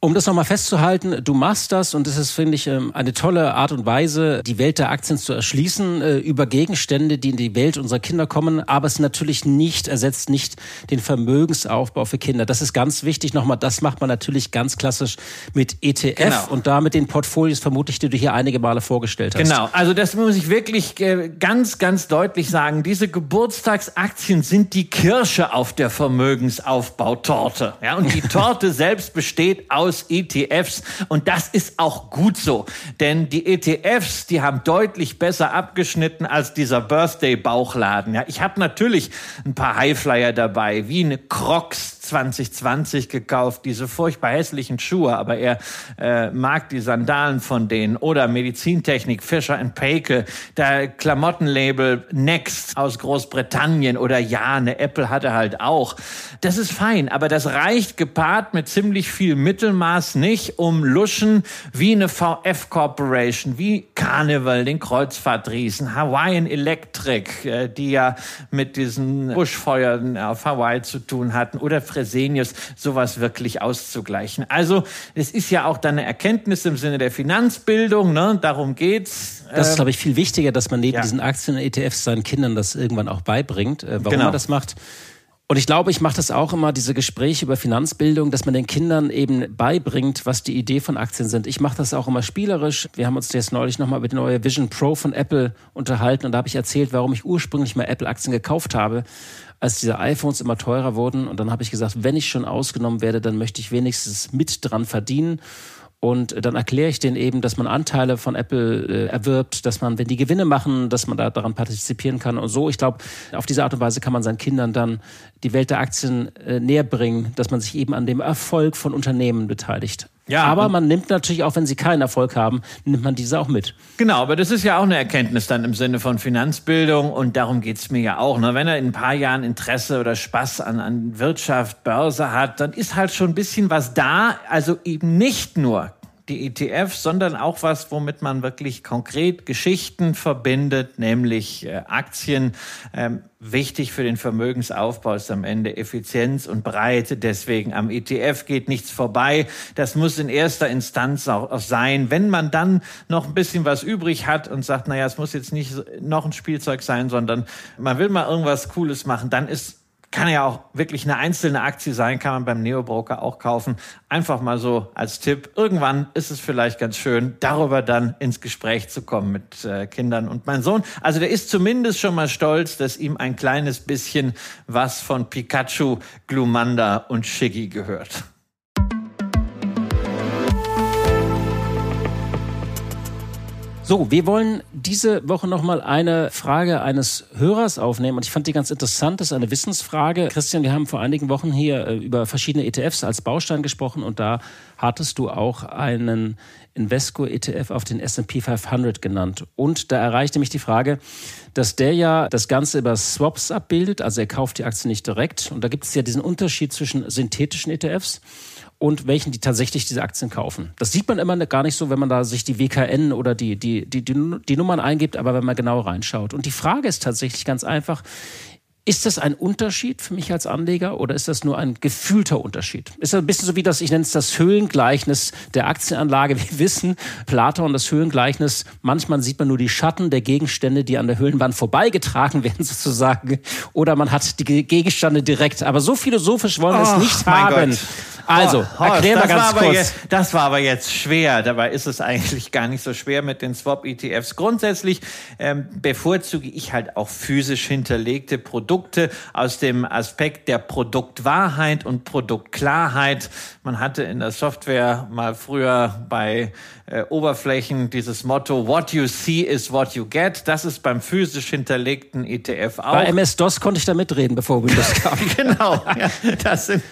Um das nochmal festzuhalten, du machst das und es ist, finde ich, ähm, eine tolle Art und Weise, die Welt der Aktien zu erschließen äh, über Gegenstände, die in die Welt unserer Kinder kommen. Aber es natürlich nicht, ersetzt nicht den Vermögensaufbau für Kinder. Das ist ganz wichtig. Nochmal, das macht man natürlich ganz klassisch mit ETF genau. und damit den Portfolios vermutlich, die du hier einige Male vorgestellt hast. Genau. Also das muss ich wirklich äh, ganz, ganz deutlich sagen. Diese Geburtstagsaktien sind die Kirsche auf der Vermögensaufbautorte. Ja, und die Torte selbst besteht aus aus ETFs und das ist auch gut so, denn die ETFs, die haben deutlich besser abgeschnitten als dieser Birthday Bauchladen. Ja, ich habe natürlich ein paar Highflyer dabei, wie eine Crocs 2020 gekauft, diese furchtbar hässlichen Schuhe, aber er äh, mag die Sandalen von denen. Oder Medizintechnik, Fischer Paykel, der Klamottenlabel Next aus Großbritannien oder ja, eine Apple hat er halt auch. Das ist fein, aber das reicht gepaart mit ziemlich viel Mittelmaß nicht, um Luschen wie eine VF Corporation, wie Carnival, den Kreuzfahrtriesen, Hawaiian Electric, äh, die ja mit diesen Buschfeuern auf Hawaii zu tun hatten, oder Fresenius, sowas wirklich auszugleichen. Also, es ist ja auch dann eine Erkenntnis im Sinne der Finanzbildung, ne? darum geht's. Das ist, glaube ich, viel wichtiger, dass man neben ja. diesen Aktien und ETFs seinen Kindern das irgendwann auch beibringt, äh, warum genau. man das macht. Und ich glaube, ich mache das auch immer, diese Gespräche über Finanzbildung, dass man den Kindern eben beibringt, was die Idee von Aktien sind. Ich mache das auch immer spielerisch. Wir haben uns jetzt neulich nochmal über die neue Vision Pro von Apple unterhalten und da habe ich erzählt, warum ich ursprünglich mal Apple-Aktien gekauft habe, als diese iPhones immer teurer wurden. Und dann habe ich gesagt, wenn ich schon ausgenommen werde, dann möchte ich wenigstens mit dran verdienen. Und dann erkläre ich denen eben, dass man Anteile von Apple äh, erwirbt, dass man, wenn die Gewinne machen, dass man da daran partizipieren kann und so. Ich glaube, auf diese Art und Weise kann man seinen Kindern dann die Welt der Aktien äh, näher bringen, dass man sich eben an dem Erfolg von Unternehmen beteiligt. Ja, aber man nimmt natürlich auch, wenn sie keinen Erfolg haben, nimmt man diese auch mit. Genau, aber das ist ja auch eine Erkenntnis dann im Sinne von Finanzbildung und darum geht's mir ja auch. Ne? Wenn er in ein paar Jahren Interesse oder Spaß an, an Wirtschaft, Börse hat, dann ist halt schon ein bisschen was da. Also eben nicht nur die ETFs, sondern auch was, womit man wirklich konkret Geschichten verbindet, nämlich äh, Aktien. Ähm, wichtig für den Vermögensaufbau ist am Ende Effizienz und Breite. Deswegen am ETF geht nichts vorbei. Das muss in erster Instanz auch, auch sein. Wenn man dann noch ein bisschen was übrig hat und sagt, naja, es muss jetzt nicht noch ein Spielzeug sein, sondern man will mal irgendwas Cooles machen, dann ist kann ja auch wirklich eine einzelne Aktie sein, kann man beim Neobroker auch kaufen. Einfach mal so als Tipp. Irgendwann ist es vielleicht ganz schön, darüber dann ins Gespräch zu kommen mit äh, Kindern und mein Sohn. Also der ist zumindest schon mal stolz, dass ihm ein kleines bisschen was von Pikachu, Glumanda und Shiggy gehört. So, wir wollen diese Woche nochmal eine Frage eines Hörers aufnehmen und ich fand die ganz interessant. Das ist eine Wissensfrage. Christian, wir haben vor einigen Wochen hier äh, über verschiedene ETFs als Baustein gesprochen und da hattest du auch einen Invesco ETF auf den S&P 500 genannt. Und da erreichte mich die Frage, dass der ja das Ganze über Swaps abbildet, also er kauft die Aktie nicht direkt. Und da gibt es ja diesen Unterschied zwischen synthetischen ETFs und welchen die tatsächlich diese Aktien kaufen. Das sieht man immer gar nicht so, wenn man da sich die WKN oder die, die, die, die, die Nummern eingibt, aber wenn man genau reinschaut. Und die Frage ist tatsächlich ganz einfach, ist das ein Unterschied für mich als Anleger oder ist das nur ein gefühlter Unterschied? Ist das ein bisschen so wie das, ich nenne es das Höhlengleichnis der Aktienanlage. Wir wissen, Platon, das Höhlengleichnis, manchmal sieht man nur die Schatten der Gegenstände, die an der Höhlenwand vorbeigetragen werden sozusagen. Oder man hat die Gegenstände direkt. Aber so philosophisch wollen wir es nicht haben. Gott. Also, oh, erklär mal ganz kurz. Jetzt, das war aber jetzt schwer. Dabei ist es eigentlich gar nicht so schwer mit den Swap-ETFs. Grundsätzlich ähm, bevorzuge ich halt auch physisch hinterlegte Produkte aus dem Aspekt der Produktwahrheit und Produktklarheit. Man hatte in der Software mal früher bei äh, Oberflächen dieses Motto, what you see is what you get. Das ist beim physisch hinterlegten ETF auch. Bei MS-DOS konnte ich da mitreden, bevor Windows kam. genau. Ja, das sind,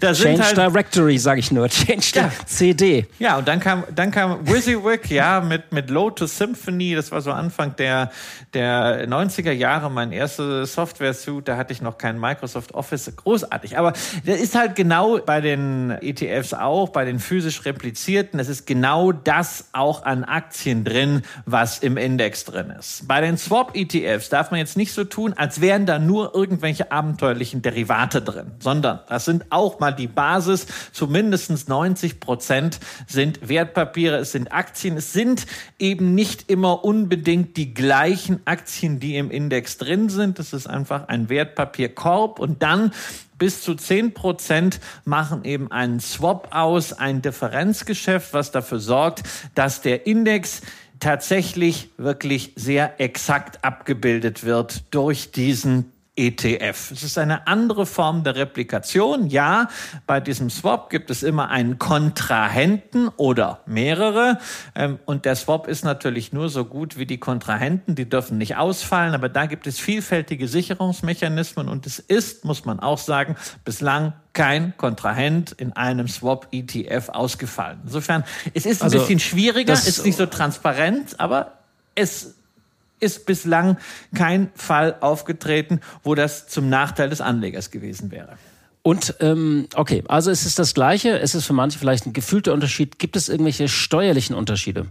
das Change sind halt, Directory, sage ich nur. Change ja. CD. Ja, und dann kam, dann kam WYSIWYG, ja, mit, mit Lotus Symphony. Das war so Anfang der, der 90er Jahre mein erster Software-Suit. Da hatte ich noch kein Microsoft Office. Großartig. Aber das ist halt genau bei den ETFs auch, bei den physisch replizierten. Es ist genau das auch an Aktien drin, was im Index drin ist. Bei den Swap-ETFs darf man jetzt nicht so tun, als wären da nur irgendwelche abenteuerlichen Derivate drin, sondern das sind auch mal die Basis. Zumindest 90 Prozent sind Wertpapiere, es sind Aktien, es sind eben nicht immer unbedingt die gleichen Aktien, die im Index drin sind. Das ist einfach ein Wertpapierkorb. Und dann bis zu 10 Prozent machen eben einen Swap aus, ein Differenzgeschäft, was dafür sorgt, dass der Index tatsächlich wirklich sehr exakt abgebildet wird durch diesen ETF. Es ist eine andere Form der Replikation. Ja, bei diesem Swap gibt es immer einen Kontrahenten oder mehrere. Ähm, und der Swap ist natürlich nur so gut wie die Kontrahenten. Die dürfen nicht ausfallen. Aber da gibt es vielfältige Sicherungsmechanismen. Und es ist, muss man auch sagen, bislang kein Kontrahent in einem Swap-ETF ausgefallen. Insofern, es ist ein also, bisschen schwieriger, ist nicht so transparent, aber es ist bislang kein Fall aufgetreten, wo das zum Nachteil des Anlegers gewesen wäre. Und ähm, okay, also es ist das Gleiche, es ist für manche vielleicht ein gefühlter Unterschied. Gibt es irgendwelche steuerlichen Unterschiede?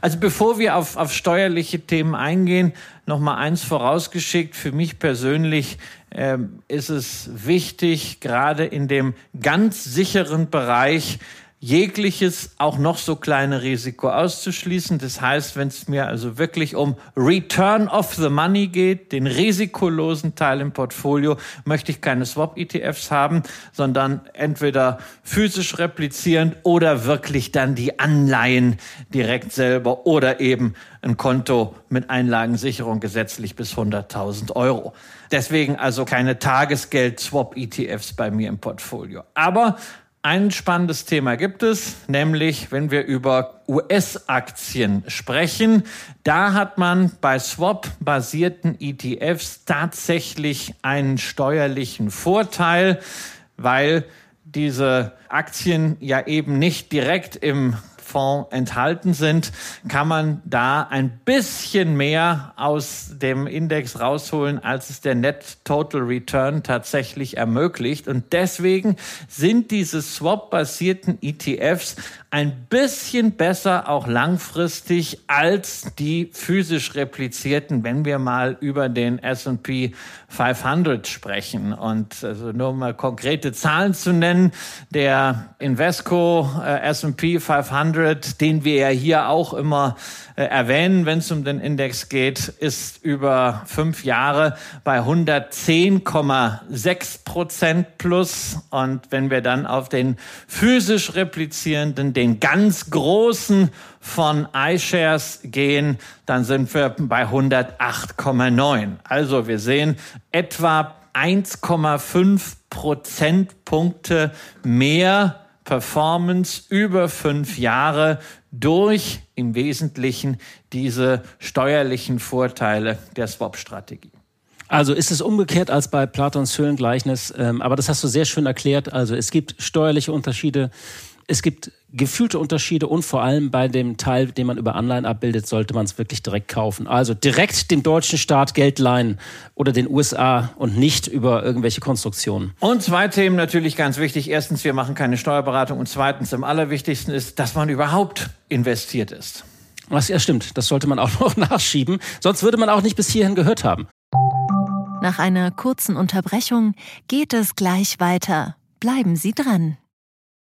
Also bevor wir auf, auf steuerliche Themen eingehen, noch mal eins vorausgeschickt. Für mich persönlich ähm, ist es wichtig, gerade in dem ganz sicheren Bereich jegliches, auch noch so kleine Risiko auszuschließen. Das heißt, wenn es mir also wirklich um Return of the Money geht, den risikolosen Teil im Portfolio, möchte ich keine Swap-ETFs haben, sondern entweder physisch replizierend oder wirklich dann die Anleihen direkt selber oder eben ein Konto mit Einlagensicherung gesetzlich bis 100.000 Euro. Deswegen also keine Tagesgeld-Swap-ETFs bei mir im Portfolio. Aber ein spannendes Thema gibt es, nämlich wenn wir über US-Aktien sprechen. Da hat man bei Swap-basierten ETFs tatsächlich einen steuerlichen Vorteil, weil diese Aktien ja eben nicht direkt im Fonds enthalten sind, kann man da ein bisschen mehr aus dem Index rausholen, als es der Net Total Return tatsächlich ermöglicht. Und deswegen sind diese Swap-basierten ETFs ein bisschen besser auch langfristig als die physisch replizierten, wenn wir mal über den S&P 500 sprechen. Und also nur mal konkrete Zahlen zu nennen, der Invesco äh, S&P 500, den wir ja hier auch immer äh, erwähnen, wenn es um den Index geht, ist über fünf Jahre bei 110,6 Prozent plus. Und wenn wir dann auf den physisch replizierenden, den ganz großen von iShares gehen, dann sind wir bei 108,9. Also wir sehen etwa 1,5 Prozentpunkte mehr Performance über fünf Jahre durch im Wesentlichen diese steuerlichen Vorteile der Swap-Strategie. Also ist es umgekehrt als bei Platons Höhlengleichnis, ähm, aber das hast du sehr schön erklärt. Also es gibt steuerliche Unterschiede es gibt gefühlte Unterschiede und vor allem bei dem Teil, den man über Anleihen abbildet, sollte man es wirklich direkt kaufen. Also direkt dem deutschen Staat Geld leihen oder den USA und nicht über irgendwelche Konstruktionen. Und zwei Themen natürlich ganz wichtig. Erstens, wir machen keine Steuerberatung und zweitens, am allerwichtigsten ist, dass man überhaupt investiert ist. Was ja stimmt, das sollte man auch noch nachschieben, sonst würde man auch nicht bis hierhin gehört haben. Nach einer kurzen Unterbrechung geht es gleich weiter. Bleiben Sie dran.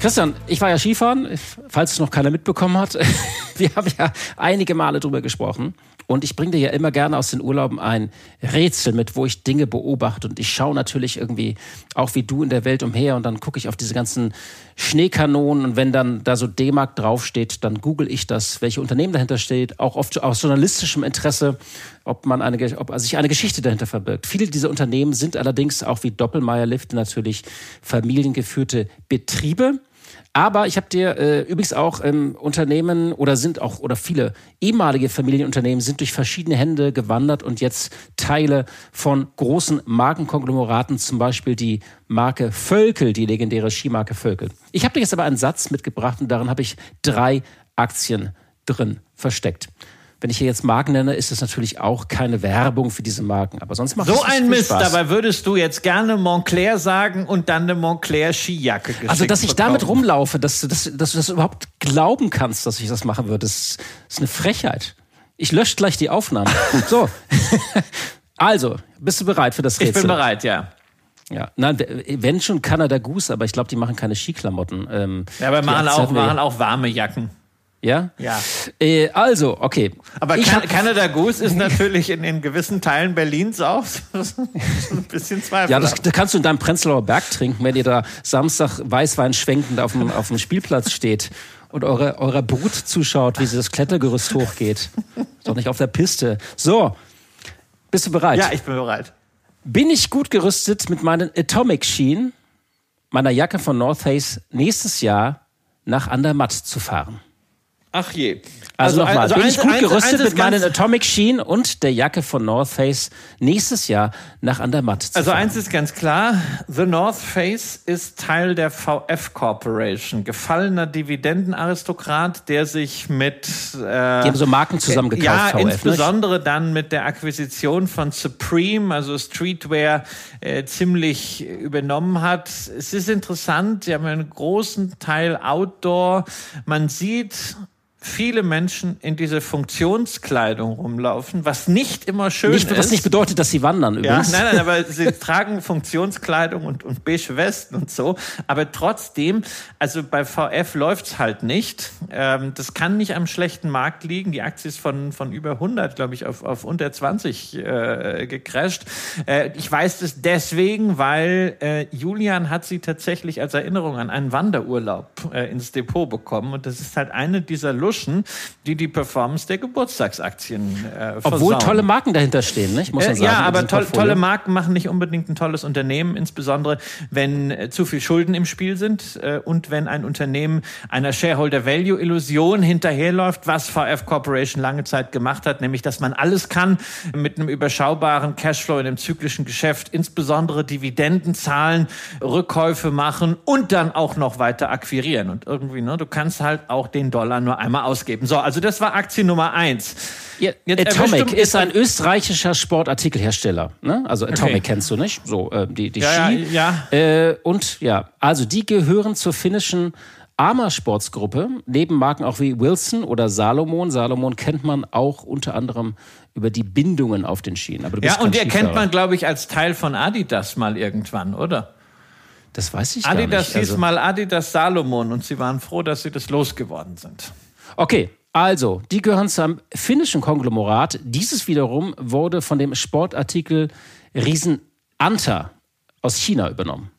Christian, ich war ja Skifahren, falls es noch keiner mitbekommen hat. Wir haben ja einige Male drüber gesprochen. Und ich bringe dir ja immer gerne aus den Urlauben ein Rätsel mit, wo ich Dinge beobachte. Und ich schaue natürlich irgendwie auch wie du in der Welt umher. Und dann gucke ich auf diese ganzen Schneekanonen. Und wenn dann da so D-Mark draufsteht, dann google ich das, welche Unternehmen dahinter steht. Auch oft aus journalistischem Interesse, ob man eine, ob sich eine Geschichte dahinter verbirgt. Viele dieser Unternehmen sind allerdings auch wie Doppelmeier Lift natürlich familiengeführte Betriebe. Aber ich habe dir äh, übrigens auch ähm, Unternehmen oder sind auch oder viele ehemalige Familienunternehmen sind durch verschiedene Hände gewandert und jetzt Teile von großen Markenkonglomeraten, zum Beispiel die Marke Völkel, die legendäre Skimarke Völkel. Ich habe dir jetzt aber einen Satz mitgebracht und darin habe ich drei Aktien drin versteckt. Wenn ich hier jetzt Marken nenne, ist es natürlich auch keine Werbung für diese Marken. Aber sonst macht so es ein Mist. Spaß. Dabei würdest du jetzt gerne Montclair sagen und dann eine Montclair Skijacke geschickt Also, dass ich bekommen. damit rumlaufe, dass, dass, dass du das überhaupt glauben kannst, dass ich das machen würde, das ist eine Frechheit. Ich lösche gleich die Aufnahme. so. also, bist du bereit für das Rätsel? Ich bin bereit, ja. Ja, nein, wenn schon Canada Goose, aber ich glaube, die machen keine Skiklamotten. Ähm, ja, aber machen auch, machen auch warme Jacken. Ja? Ja. Äh, also, okay. Aber ich Can Canada Goose ist natürlich in, in gewissen Teilen Berlins auch ein bisschen zweifelhaft. Ja, das, das, kannst du in deinem Prenzlauer Berg trinken, wenn ihr da Samstag Weißwein schwenkend auf dem, auf dem Spielplatz steht und eure, eurer Brut zuschaut, wie sie das Klettergerüst hochgeht. Doch nicht auf der Piste. So, bist du bereit? Ja, ich bin bereit. Bin ich gut gerüstet mit meinen Atomic Sheen, meiner Jacke von North Face, nächstes Jahr nach Andermatt zu fahren? Ach je. Also, also nochmal, also bin eins, ich gut gerüstet mit meinen Atomic Sheen und der Jacke von North Face nächstes Jahr nach Andermatt zu Also fahren. eins ist ganz klar, The North Face ist Teil der VF Corporation, gefallener Dividendenaristokrat, der sich mit... Äh, Die haben so Marken zusammengekauft, Ja, VF, insbesondere nicht? dann mit der Akquisition von Supreme, also Streetwear, äh, ziemlich übernommen hat. Es ist interessant, sie haben einen großen Teil Outdoor. Man sieht viele Menschen in diese Funktionskleidung rumlaufen, was nicht immer schön nicht, ist. Was nicht bedeutet, dass sie wandern übrigens. Ja, nein, nein, aber sie tragen Funktionskleidung und, und beige Westen und so. Aber trotzdem, also bei VF läuft's halt nicht. Ähm, das kann nicht am schlechten Markt liegen. Die Aktie ist von, von über 100, glaube ich, auf, auf unter 20 äh, gecrasht. Äh, ich weiß das deswegen, weil äh, Julian hat sie tatsächlich als Erinnerung an einen Wanderurlaub äh, ins Depot bekommen. Und das ist halt eine dieser Lust pushen, die die Performance der Geburtstagsaktien äh, Obwohl tolle Marken dahinter stehen, nicht? Muss man äh, sagen, ja, aber to tolle Marken machen nicht unbedingt ein tolles Unternehmen, insbesondere wenn äh, zu viel Schulden im Spiel sind äh, und wenn ein Unternehmen einer Shareholder-Value-Illusion hinterherläuft, was VF Corporation lange Zeit gemacht hat, nämlich dass man alles kann mit einem überschaubaren Cashflow in einem zyklischen Geschäft, insbesondere Dividenden zahlen, Rückkäufe machen und dann auch noch weiter akquirieren. Und irgendwie, ne, du kannst halt auch den Dollar nur einmal ausgeben. So, also das war Aktie Nummer eins. Ja, Atomic ist ein österreichischer Sportartikelhersteller. Ne? Also Atomic okay. kennst du nicht? So äh, die, die ja, Ski. Ja, ja. Äh, und ja, also die gehören zur finnischen Arma Sportsgruppe, neben Marken auch wie Wilson oder Salomon. Salomon kennt man auch unter anderem über die Bindungen auf den Schienen. Aber ja, und der kennt man, glaube ich, als Teil von Adidas mal irgendwann, oder? Das weiß ich Adidas gar nicht. Adidas hieß also mal Adidas Salomon und sie waren froh, dass sie das losgeworden sind. Okay, also, die gehören zum finnischen Konglomerat. Dieses wiederum wurde von dem Sportartikel Riesen Anta aus China übernommen.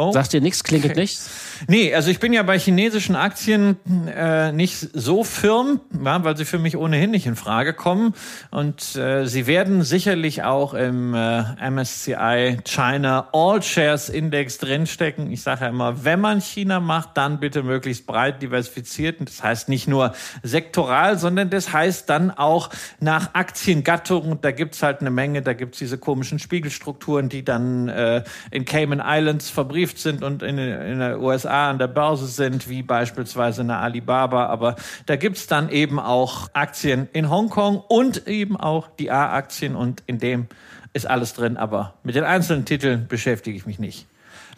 Oh. Sagt dir nichts, klingelt okay. nichts? Nee, also ich bin ja bei chinesischen Aktien äh, nicht so firm, ja, weil sie für mich ohnehin nicht in Frage kommen. Und äh, sie werden sicherlich auch im äh, MSCI China All Shares Index drinstecken. Ich sage ja immer, wenn man China macht, dann bitte möglichst breit diversifiziert. Und das heißt nicht nur sektoral, sondern das heißt dann auch nach Aktiengattung. Da gibt's halt eine Menge, da gibt's diese komischen Spiegelstrukturen, die dann äh, in Cayman Islands verbrieft gebrieft sind und in, in der USA an der Börse sind, wie beispielsweise eine Alibaba. Aber da gibt's dann eben auch Aktien in Hongkong und eben auch die A-Aktien und in dem ist alles drin. Aber mit den einzelnen Titeln beschäftige ich mich nicht.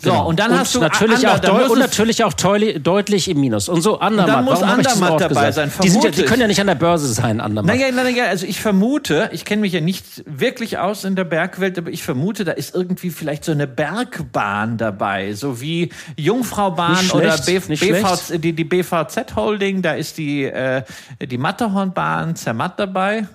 So, genau. und dann und hast du natürlich Ander, auch und natürlich auch deutlich im Minus. Und so Andermatt. Dann muss Warum Andermatt dabei gesagt? sein. Die, sind ja, die können ja nicht an der Börse sein, Andermatt. Naja, naja, also ich vermute, ich kenne mich ja nicht wirklich aus in der Bergwelt, aber ich vermute, da ist irgendwie vielleicht so eine Bergbahn dabei, so wie Jungfraubahn oder BV, BV, die, die BVZ Holding, da ist die, äh, die Matterhornbahn Zermatt dabei.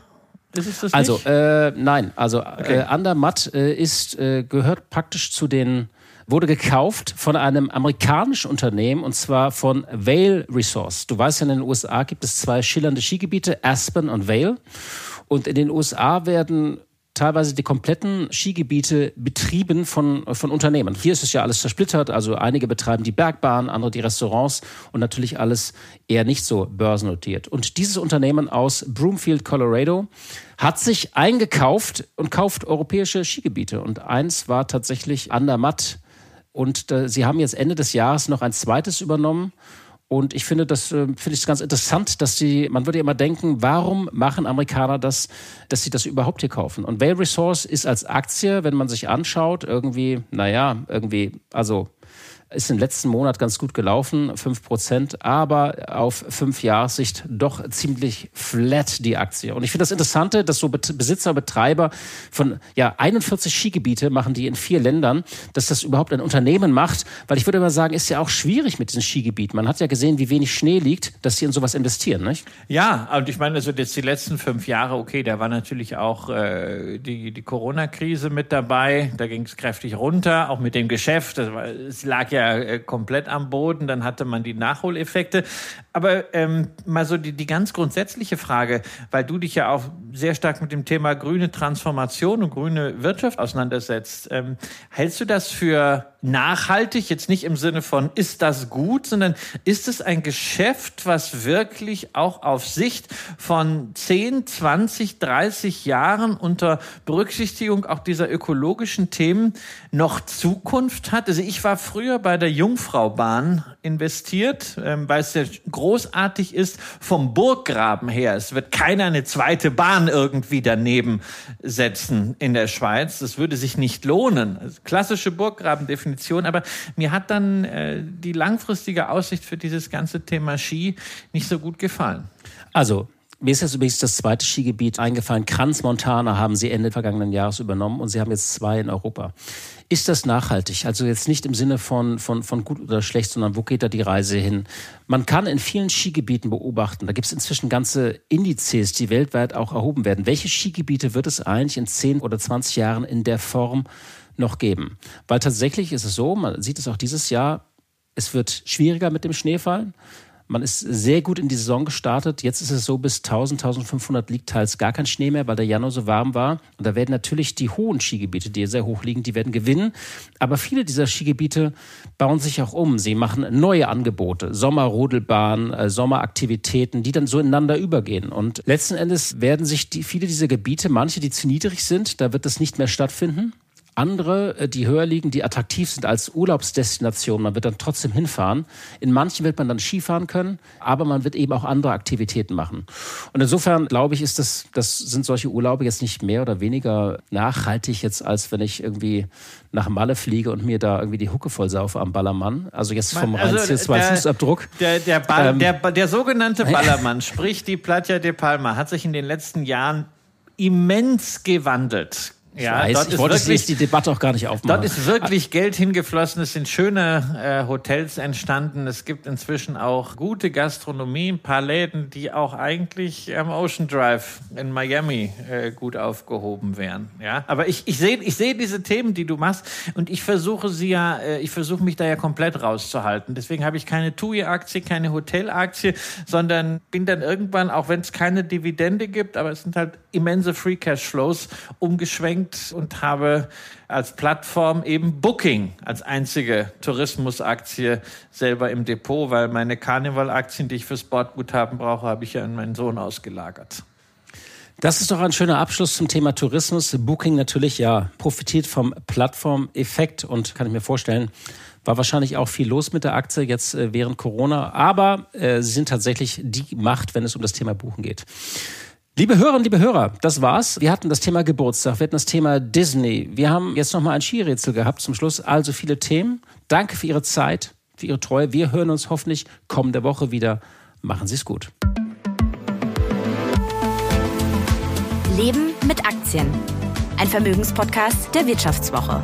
also äh, nein, also okay. äh, Andermatt äh, ist äh, gehört praktisch zu den wurde gekauft von einem amerikanischen Unternehmen und zwar von Vale Resource. Du weißt ja, in den USA gibt es zwei schillernde Skigebiete, Aspen und Vale. Und in den USA werden teilweise die kompletten Skigebiete betrieben von, von Unternehmen. Hier ist es ja alles zersplittert, also einige betreiben die Bergbahn, andere die Restaurants und natürlich alles eher nicht so börsennotiert. Und dieses Unternehmen aus Broomfield, Colorado, hat sich eingekauft und kauft europäische Skigebiete. Und eins war tatsächlich Andermatt und äh, sie haben jetzt Ende des Jahres noch ein zweites übernommen. Und ich finde das äh, finde ich ganz interessant, dass sie, man würde immer denken, warum machen Amerikaner das, dass sie das überhaupt hier kaufen? Und Vail Resource ist als Aktie, wenn man sich anschaut, irgendwie, naja, irgendwie, also ist im letzten Monat ganz gut gelaufen, 5 Prozent, aber auf fünf Jahressicht doch ziemlich flat die Aktie. Und ich finde das Interessante, dass so Besitzer, Betreiber von ja 41 Skigebiete machen die in vier Ländern, dass das überhaupt ein Unternehmen macht, weil ich würde mal sagen, ist ja auch schwierig mit diesen Skigebieten. Man hat ja gesehen, wie wenig Schnee liegt, dass sie in sowas investieren, nicht? Ja, und ich meine, also jetzt die letzten fünf Jahre, okay, da war natürlich auch äh, die, die Corona-Krise mit dabei, da ging es kräftig runter, auch mit dem Geschäft, es lag ja äh, komplett am Boden, dann hatte man die Nachholeffekte. Aber ähm, mal so die, die ganz grundsätzliche Frage, weil du dich ja auch sehr stark mit dem Thema grüne Transformation und grüne Wirtschaft auseinandersetzt. Ähm, hältst du das für nachhaltig, jetzt nicht im Sinne von, ist das gut, sondern ist es ein Geschäft, was wirklich auch auf Sicht von 10, 20, 30 Jahren unter Berücksichtigung auch dieser ökologischen Themen noch Zukunft hat? Also ich war früher bei der Jungfraubahn investiert, ähm, weil es sehr großartig ist vom Burggraben her. Es wird keiner eine zweite Bahn irgendwie daneben setzen in der Schweiz. Das würde sich nicht lohnen. Klassische Burggrabendefinition Definition, aber mir hat dann äh, die langfristige Aussicht für dieses ganze Thema Ski nicht so gut gefallen. Also, mir ist jetzt übrigens das zweite Skigebiet eingefallen. Kranz Montana haben Sie Ende vergangenen Jahres übernommen und Sie haben jetzt zwei in Europa. Ist das nachhaltig? Also jetzt nicht im Sinne von, von, von gut oder schlecht, sondern wo geht da die Reise hin? Man kann in vielen Skigebieten beobachten, da gibt es inzwischen ganze Indizes, die weltweit auch erhoben werden. Welche Skigebiete wird es eigentlich in 10 oder 20 Jahren in der Form noch geben. Weil tatsächlich ist es so, man sieht es auch dieses Jahr, es wird schwieriger mit dem Schneefall. Man ist sehr gut in die Saison gestartet. Jetzt ist es so, bis 1000, 1500 liegt teils gar kein Schnee mehr, weil der Januar so warm war. Und da werden natürlich die hohen Skigebiete, die sehr hoch liegen, die werden gewinnen. Aber viele dieser Skigebiete bauen sich auch um. Sie machen neue Angebote, Sommerrodelbahn, äh, Sommeraktivitäten, die dann so ineinander übergehen. Und letzten Endes werden sich die, viele dieser Gebiete, manche, die zu niedrig sind, da wird das nicht mehr stattfinden andere, äh, die höher liegen, die attraktiv sind als Urlaubsdestination. Man wird dann trotzdem hinfahren. In manchen wird man dann Skifahren können, aber man wird eben auch andere Aktivitäten machen. Und insofern glaube ich, ist das, das sind solche Urlaube jetzt nicht mehr oder weniger nachhaltig jetzt, als wenn ich irgendwie nach Malle fliege und mir da irgendwie die Hucke voll saufe am Ballermann. Also jetzt vom also reinen CO2-Fußabdruck. Der, der, der, ähm, der, der sogenannte Ballermann, sprich die Platja de Palma, hat sich in den letzten Jahren immens gewandelt. Ich ja, weiß, dort ich wollte wirklich, die Debatte auch gar nicht aufmachen. Dort ist wirklich Geld hingeflossen, es sind schöne äh, Hotels entstanden, es gibt inzwischen auch gute Gastronomie, ein paar Läden, die auch eigentlich am Ocean Drive in Miami äh, gut aufgehoben wären. Ja, aber ich, ich sehe ich seh diese Themen, die du machst und ich versuche sie ja, äh, ich versuche mich da ja komplett rauszuhalten. Deswegen habe ich keine TUI-Aktie, keine Hotelaktie, sondern bin dann irgendwann, auch wenn es keine Dividende gibt, aber es sind halt immense Free Cash Flows umgeschwenkt gelenkt und habe als Plattform eben Booking als einzige Tourismusaktie selber im Depot, weil meine Karnevalaktien, die ich fürs Bordguthaben brauche, habe ich ja an meinen Sohn ausgelagert. Das ist doch ein schöner Abschluss zum Thema Tourismus. Booking natürlich ja profitiert vom Plattformeffekt und kann ich mir vorstellen, war wahrscheinlich auch viel los mit der Aktie jetzt äh, während Corona, aber äh, sie sind tatsächlich die Macht, wenn es um das Thema Buchen geht. Liebe Hörerinnen, liebe Hörer, das war's. Wir hatten das Thema Geburtstag, wir hatten das Thema Disney. Wir haben jetzt nochmal ein Skirätsel gehabt zum Schluss. Also viele Themen. Danke für Ihre Zeit, für Ihre Treue. Wir hören uns hoffentlich kommende Woche wieder. Machen Sie es gut. Leben mit Aktien. Ein Vermögenspodcast der Wirtschaftswoche.